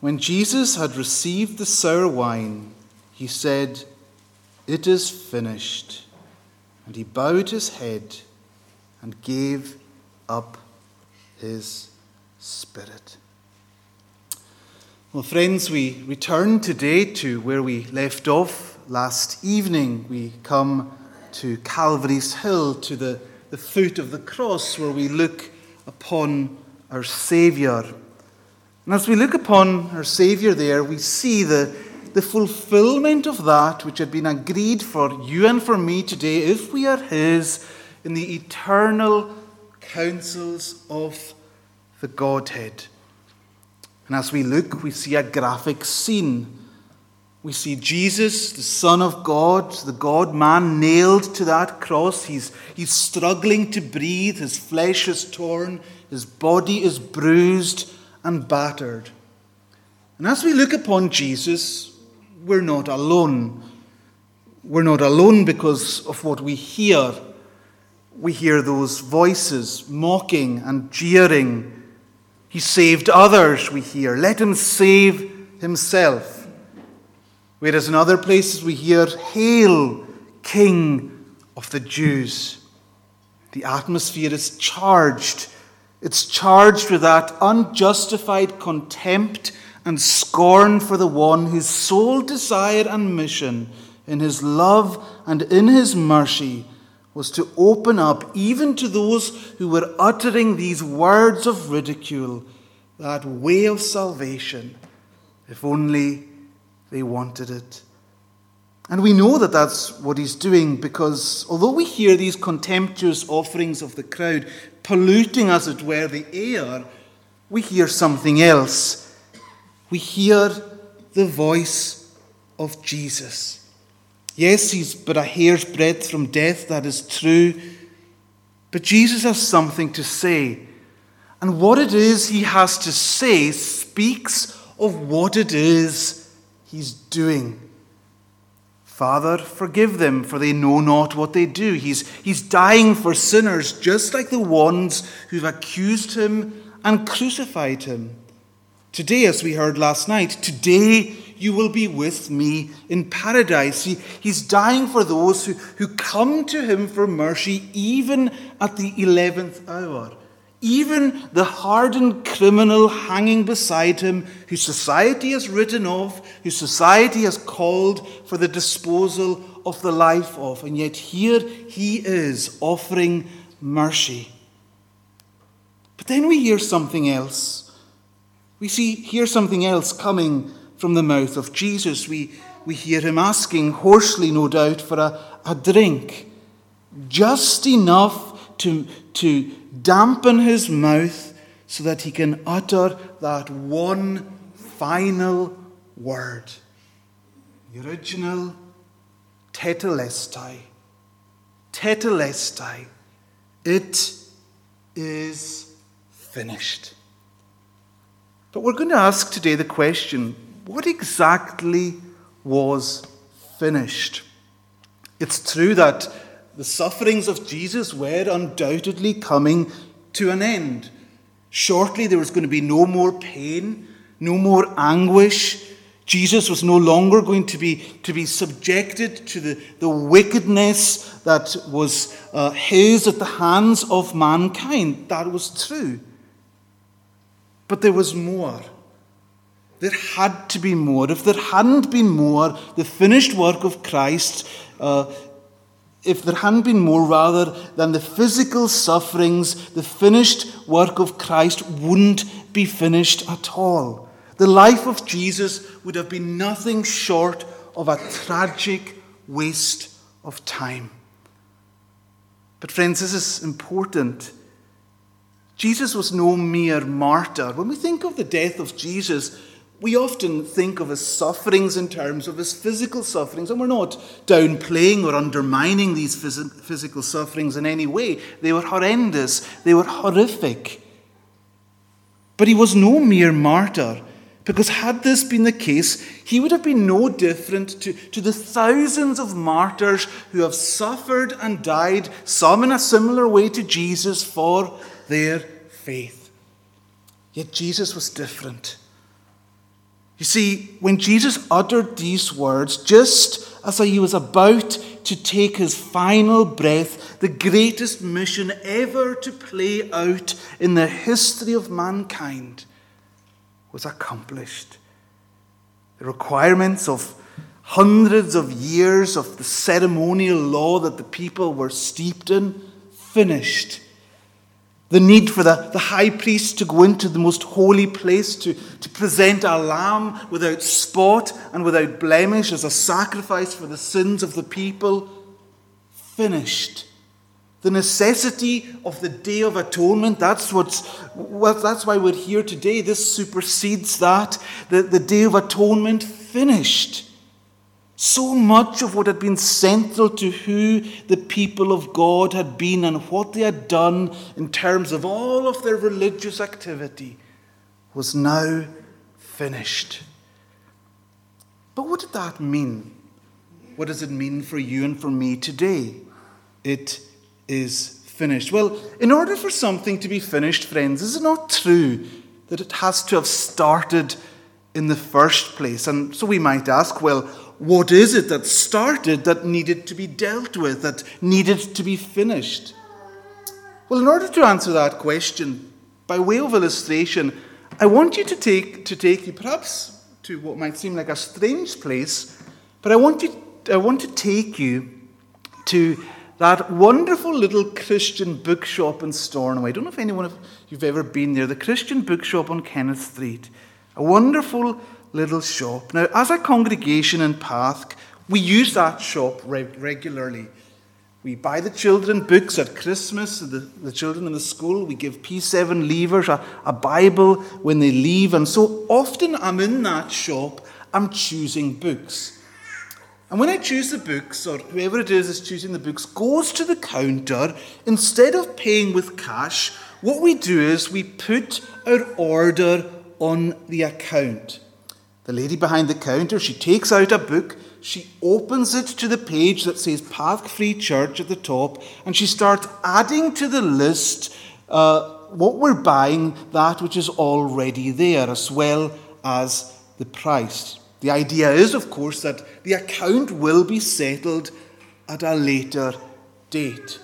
When Jesus had received the sour wine, he said, It is finished. And he bowed his head and gave up his spirit. Well, friends, we return today to where we left off last evening. We come to Calvary's Hill, to the, the foot of the cross, where we look upon our Saviour. And as we look upon our Saviour there, we see the, the fulfillment of that which had been agreed for you and for me today, if we are His, in the eternal counsels of the Godhead. And as we look, we see a graphic scene. We see Jesus, the Son of God, the God man, nailed to that cross. He's, he's struggling to breathe. His flesh is torn. His body is bruised and battered. And as we look upon Jesus, we're not alone. We're not alone because of what we hear. We hear those voices mocking and jeering. He saved others, we hear. Let him save himself. Whereas in other places we hear, Hail, King of the Jews. The atmosphere is charged it's charged with that unjustified contempt and scorn for the one whose sole desire and mission in his love and in his mercy was to open up, even to those who were uttering these words of ridicule, that way of salvation, if only they wanted it. And we know that that's what he's doing because although we hear these contemptuous offerings of the crowd polluting, as it were, the air, we hear something else. We hear the voice of Jesus. Yes, he's but a hair's breadth from death, that is true. But Jesus has something to say. And what it is he has to say speaks of what it is he's doing. Father, forgive them, for they know not what they do. He's, he's dying for sinners, just like the ones who've accused him and crucified him. Today, as we heard last night, today you will be with me in paradise. He, he's dying for those who, who come to him for mercy, even at the 11th hour. Even the hardened criminal hanging beside him, whose society has written off, whose society has called for the disposal of the life of. And yet here he is offering mercy. But then we hear something else. We see hear something else coming from the mouth of Jesus. We, we hear him asking, hoarsely no doubt, for a, a drink, just enough to, to dampen his mouth so that he can utter that one final word. The original tetelestai. Tetelestai. It is finished. But we're going to ask today the question what exactly was finished? It's true that the sufferings of Jesus were undoubtedly coming to an end. Shortly, there was going to be no more pain, no more anguish. Jesus was no longer going to be, to be subjected to the, the wickedness that was uh, his at the hands of mankind. That was true. But there was more. There had to be more. If there hadn't been more, the finished work of Christ uh, if there hadn't been more rather than the physical sufferings, the finished work of Christ wouldn't be finished at all. The life of Jesus would have been nothing short of a tragic waste of time. But, friends, this is important. Jesus was no mere martyr. When we think of the death of Jesus, we often think of his sufferings in terms of his physical sufferings, and we're not downplaying or undermining these phys- physical sufferings in any way. They were horrendous, they were horrific. But he was no mere martyr, because had this been the case, he would have been no different to, to the thousands of martyrs who have suffered and died, some in a similar way to Jesus, for their faith. Yet Jesus was different. You see, when Jesus uttered these words, just as he was about to take his final breath, the greatest mission ever to play out in the history of mankind was accomplished. The requirements of hundreds of years of the ceremonial law that the people were steeped in finished the need for the, the high priest to go into the most holy place to, to present a lamb without spot and without blemish as a sacrifice for the sins of the people. Finished. The necessity of the Day of Atonement, that's, what's, well, that's why we're here today. This supersedes that. The, the Day of Atonement finished. So much of what had been central to who the people of God had been and what they had done in terms of all of their religious activity was now finished. But what did that mean? What does it mean for you and for me today? It is finished. Well, in order for something to be finished, friends, is it not true that it has to have started in the first place? And so we might ask, well, what is it that started that needed to be dealt with, that needed to be finished? Well, in order to answer that question, by way of illustration, I want you to take, to take you perhaps to what might seem like a strange place, but I want, you, I want to take you to that wonderful little Christian bookshop in Stornoway. I don't know if anyone of you've ever been there, the Christian bookshop on Kenneth Street. A wonderful little shop. Now, as a congregation in Park, we use that shop regularly. We buy the children books at Christmas, the, the children in the school. We give P7 leavers a, a Bible when they leave. And so often I'm in that shop, I'm choosing books. And when I choose the books, or whoever it is is choosing the books, goes to the counter, instead of paying with cash, what we do is we put our order on the account. The lady behind the counter, she takes out a book, she opens it to the page that says Park Free Church at the top, and she starts adding to the list uh, what we're buying, that which is already there, as well as the price. The idea is, of course, that the account will be settled at a later date.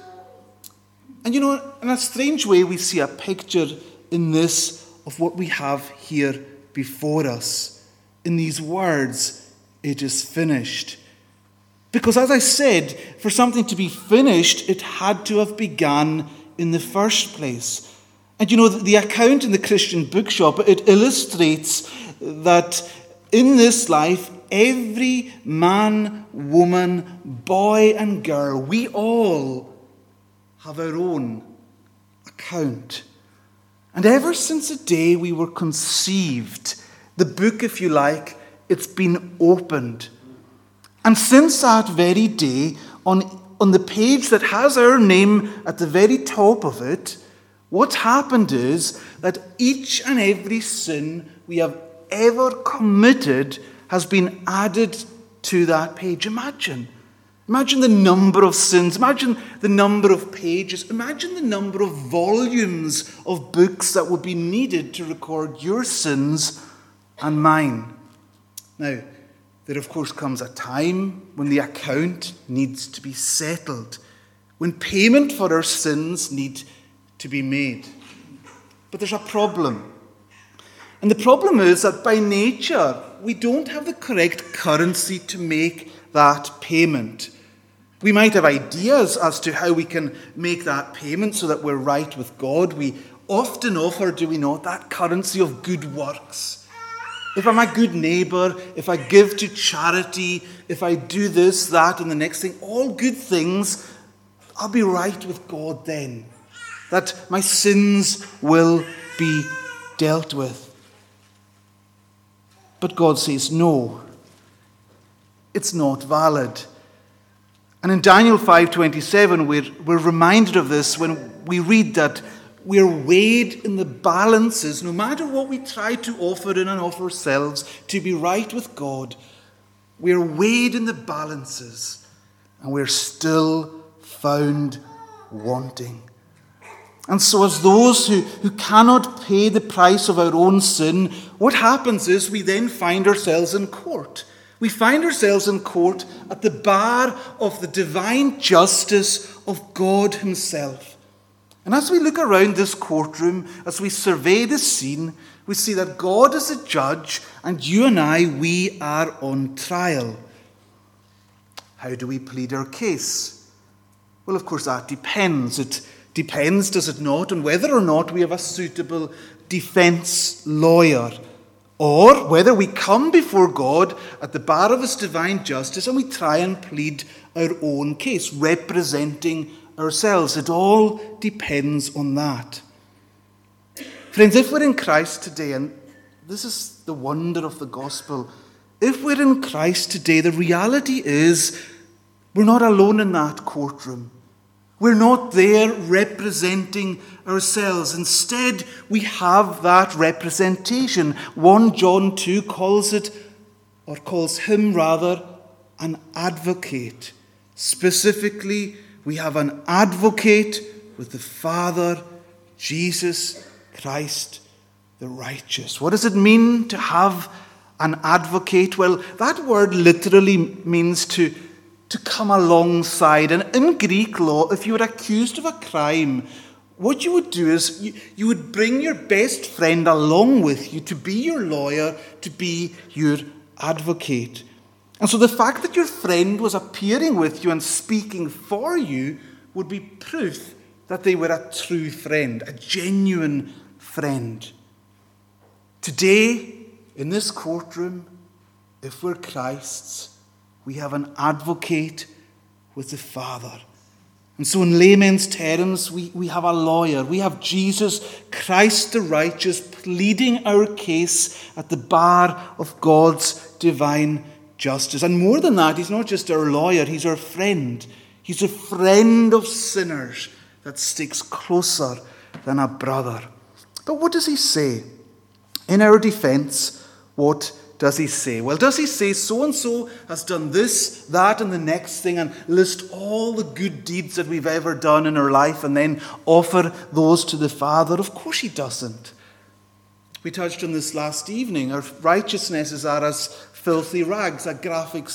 And you know, in a strange way, we see a picture in this of what we have here before us in these words, it is finished. Because, as I said, for something to be finished, it had to have begun in the first place. And you know, the account in the Christian bookshop, it illustrates that in this life, every man, woman, boy, and girl, we all have our own account. And ever since the day we were conceived, the book, if you like, it's been opened. And since that very day, on, on the page that has our name at the very top of it, what happened is that each and every sin we have ever committed has been added to that page. Imagine. Imagine the number of sins. Imagine the number of pages. Imagine the number of volumes of books that would be needed to record your sins and mine. Now, there of course comes a time when the account needs to be settled, when payment for our sins need to be made. But there's a problem. And the problem is that by nature, we don't have the correct currency to make that payment. We might have ideas as to how we can make that payment so that we're right with God. We often offer, do we not, that currency of good works if I'm a good neighbor, if I give to charity, if I do this, that, and the next thing, all good things, I'll be right with God then. That my sins will be dealt with. But God says, no, it's not valid. And in Daniel 5:27, we're, we're reminded of this when we read that we're weighed in the balances, no matter what we try to offer in and of ourselves to be right with God, we're weighed in the balances and we're still found wanting. And so, as those who, who cannot pay the price of our own sin, what happens is we then find ourselves in court. We find ourselves in court at the bar of the divine justice of God Himself. And as we look around this courtroom, as we survey the scene, we see that God is a judge, and you and I, we are on trial. How do we plead our case? Well, of course, that depends. It depends, does it not, on whether or not we have a suitable defense lawyer, or whether we come before God at the bar of His divine justice and we try and plead our own case, representing ourselves. It all depends on that. Friends, if we're in Christ today, and this is the wonder of the gospel, if we're in Christ today, the reality is we're not alone in that courtroom. We're not there representing ourselves. Instead, we have that representation. 1 John 2 calls it, or calls him rather, an advocate. Specifically, we have an advocate with the Father, Jesus Christ the righteous. What does it mean to have an advocate? Well, that word literally means to to come alongside. And in Greek law, if you were accused of a crime, what you would do is you, you would bring your best friend along with you to be your lawyer, to be your advocate. And so the fact that your friend was appearing with you and speaking for you would be proof that they were a true friend, a genuine friend. Today, in this courtroom, if we're Christ's, we have an advocate with the Father. And so, in layman's terms, we, we have a lawyer. We have Jesus Christ the righteous pleading our case at the bar of God's divine justice. And more than that, he's not just our lawyer, he's our friend. He's a friend of sinners that sticks closer than a brother. But what does he say? In our defense, what does he say? Well, does he say so and so has done this, that, and the next thing, and list all the good deeds that we've ever done in our life and then offer those to the Father? Of course he doesn't. We touched on this last evening. Our righteousnesses are as filthy rags, a graphic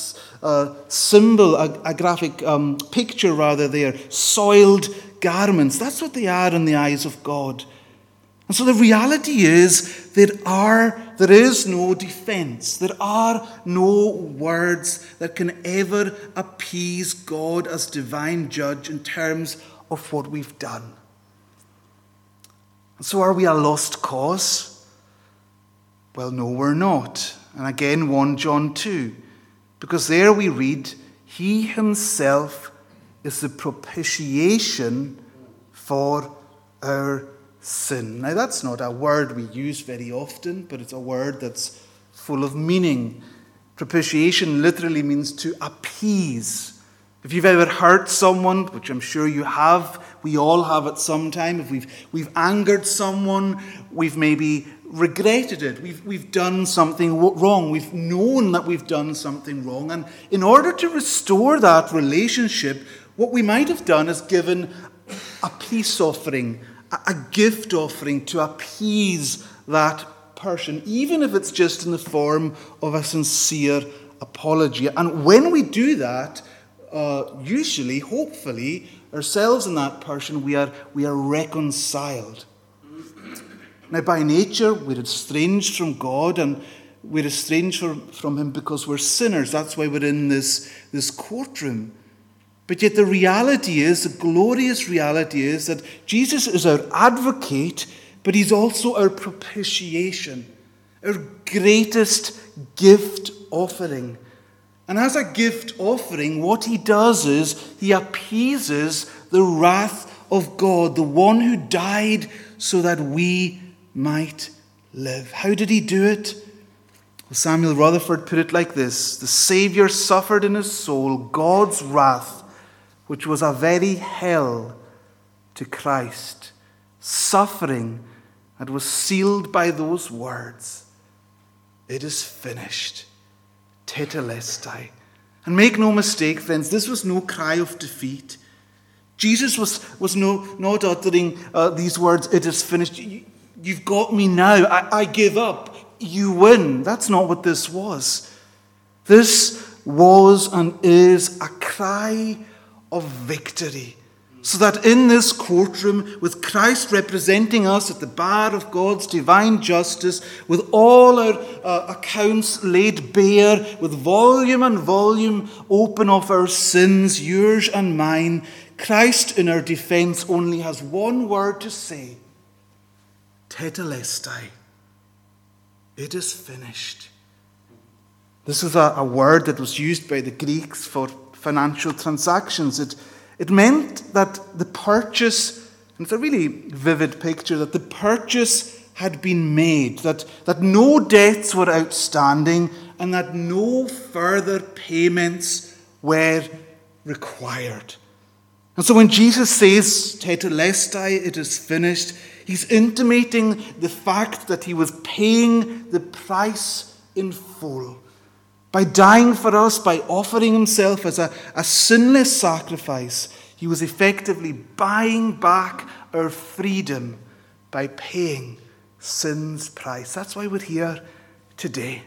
uh, symbol, a, a graphic um, picture rather, there, soiled garments. That's what they are in the eyes of God. And so the reality is there are there is no defense. There are no words that can ever appease God as divine judge in terms of what we've done. And so are we a lost cause? Well, no, we're not. And again, 1 John 2, because there we read, He Himself is the propitiation for our sin. Now, that's not a word we use very often, but it's a word that's full of meaning. Propitiation literally means to appease. If you've ever hurt someone, which I'm sure you have, we all have at some time. If we've, we've angered someone, we've maybe regretted it. We've, we've done something wrong. We've known that we've done something wrong. And in order to restore that relationship, what we might have done is given a peace offering, a gift offering to appease that person, even if it's just in the form of a sincere apology. And when we do that, uh, usually, hopefully, ourselves and that person, we are, we are reconciled. Now, by nature, we're estranged from God and we're estranged from, Him because we're sinners. That's why we're in this, this courtroom. But yet, the reality is, the glorious reality is that Jesus is our advocate, but he's also our propitiation, our greatest gift offering. And as a gift offering, what he does is he appeases the wrath of God, the one who died so that we might live. How did he do it? Well, Samuel Rutherford put it like this The Savior suffered in his soul God's wrath which was a very hell to Christ, suffering and was sealed by those words It is finished. Tetelestai. And make no mistake, friends, this was no cry of defeat. Jesus was, was no, not uttering uh, these words, it is finished. Have got me now. I, I give up. You win. That's not what this was. This was and is a cry of victory. So that in this courtroom, with Christ representing us at the bar of God's divine justice, with all our uh, accounts laid bare, with volume and volume open of our sins, yours and mine, Christ in our defense only has one word to say Tetelestai. It is finished. This was a, a word that was used by the Greeks for financial transactions. It, it meant that the purchase, and it's a really vivid picture, that the purchase had been made, that, that no debts were outstanding, and that no further payments were required. And so when Jesus says, Tetelestai, it is finished, he's intimating the fact that he was paying the price in full. By dying for us, by offering himself as a, a sinless sacrifice, he was effectively buying back our freedom by paying sin's price. That's why we're here today.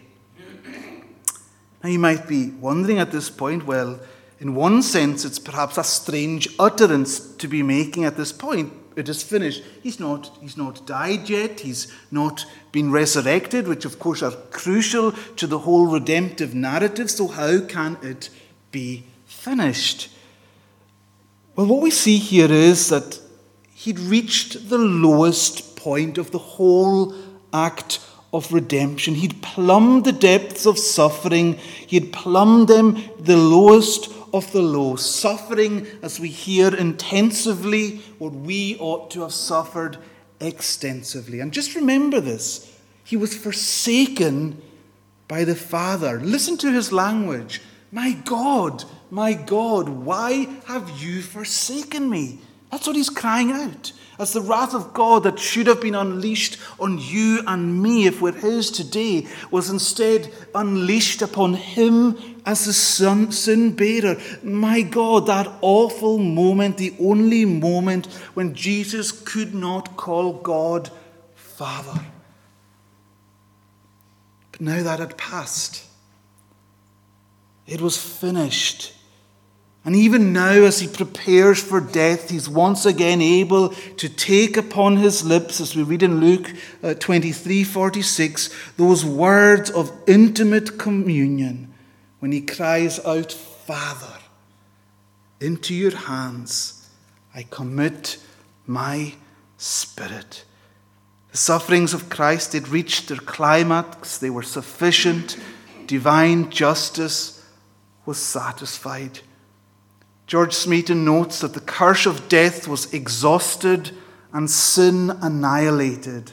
Now, you might be wondering at this point, well, in one sense, it's perhaps a strange utterance to be making at this point. It is finished. He's not, he's not died yet. He's not been resurrected, which, of course, are crucial to the whole redemptive narrative. So, how can it be finished? Well, what we see here is that he'd reached the lowest point of the whole act of redemption. He'd plumbed the depths of suffering, he had plumbed them the lowest of the low, suffering as we hear intensively what we ought to have suffered extensively. And just remember this he was forsaken by the Father. Listen to his language. My God, my God, why have you forsaken me? That's what he's crying out as the wrath of God that should have been unleashed on you and me if we're His today was instead unleashed upon Him as the sin bearer. My God, that awful moment, the only moment when Jesus could not call God Father. But now that had passed, it was finished. And even now, as he prepares for death, he's once again able to take upon his lips, as we read in Luke uh, 23 46, those words of intimate communion when he cries out, Father, into your hands I commit my spirit. The sufferings of Christ had reached their climax, they were sufficient, divine justice was satisfied. George Smeaton notes that the curse of death was exhausted and sin annihilated.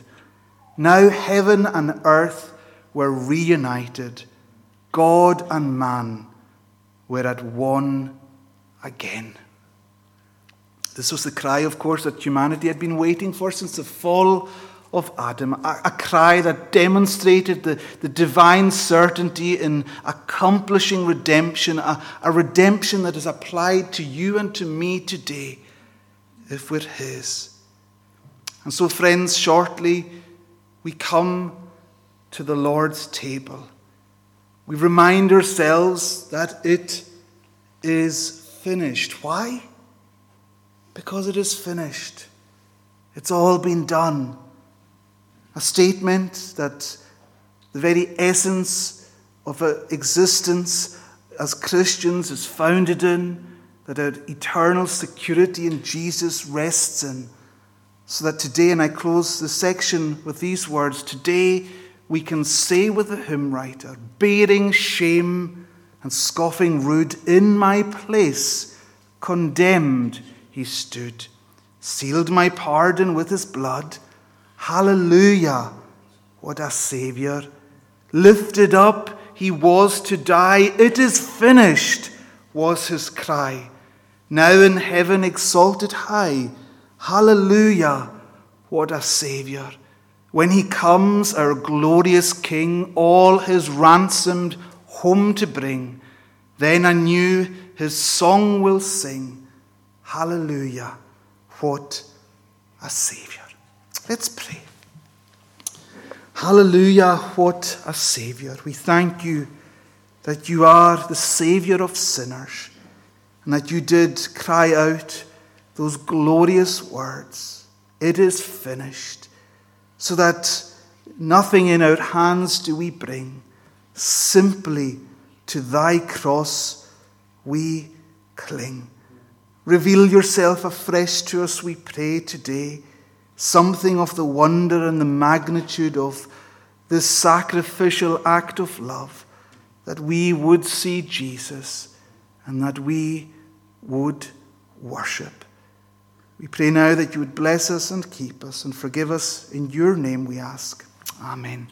Now heaven and earth were reunited. God and man were at one again. This was the cry, of course, that humanity had been waiting for since the fall of Adam, a, a, cry that demonstrated the, the divine certainty in accomplishing redemption, a, a redemption that is applied to you and to me today if we're His. And so, friends, shortly we come to the Lord's table. We remind ourselves that it is finished. Why? Because it is finished. It's all been done a statement that the very essence of our existence as Christians is founded in, that our eternal security in Jesus rests in. So that today, and I close the section with these words today we can say with the hymn writer, bearing shame and scoffing rude, in my place, condemned he stood, sealed my pardon with his blood Hallelujah! What a Savior. Lifted up, he was to die. It is finished, was his cry. Now in heaven exalted high. Hallelujah! What a Savior. When he comes, our glorious King, all his ransomed home to bring, then anew his song will sing. Hallelujah. What a Savior. Let's pray. Hallelujah. What a Savior. We thank you that you are the Savior of sinners and that you did cry out those glorious words It is finished. So that nothing in our hands do we bring, simply to thy cross we cling. Reveal yourself afresh to us, we pray today, something of the wonder and the magnitude of this sacrificial act of love, that we would see Jesus and that we would worship. We pray now that you would bless us and keep us and forgive us. In your name we ask. Amen.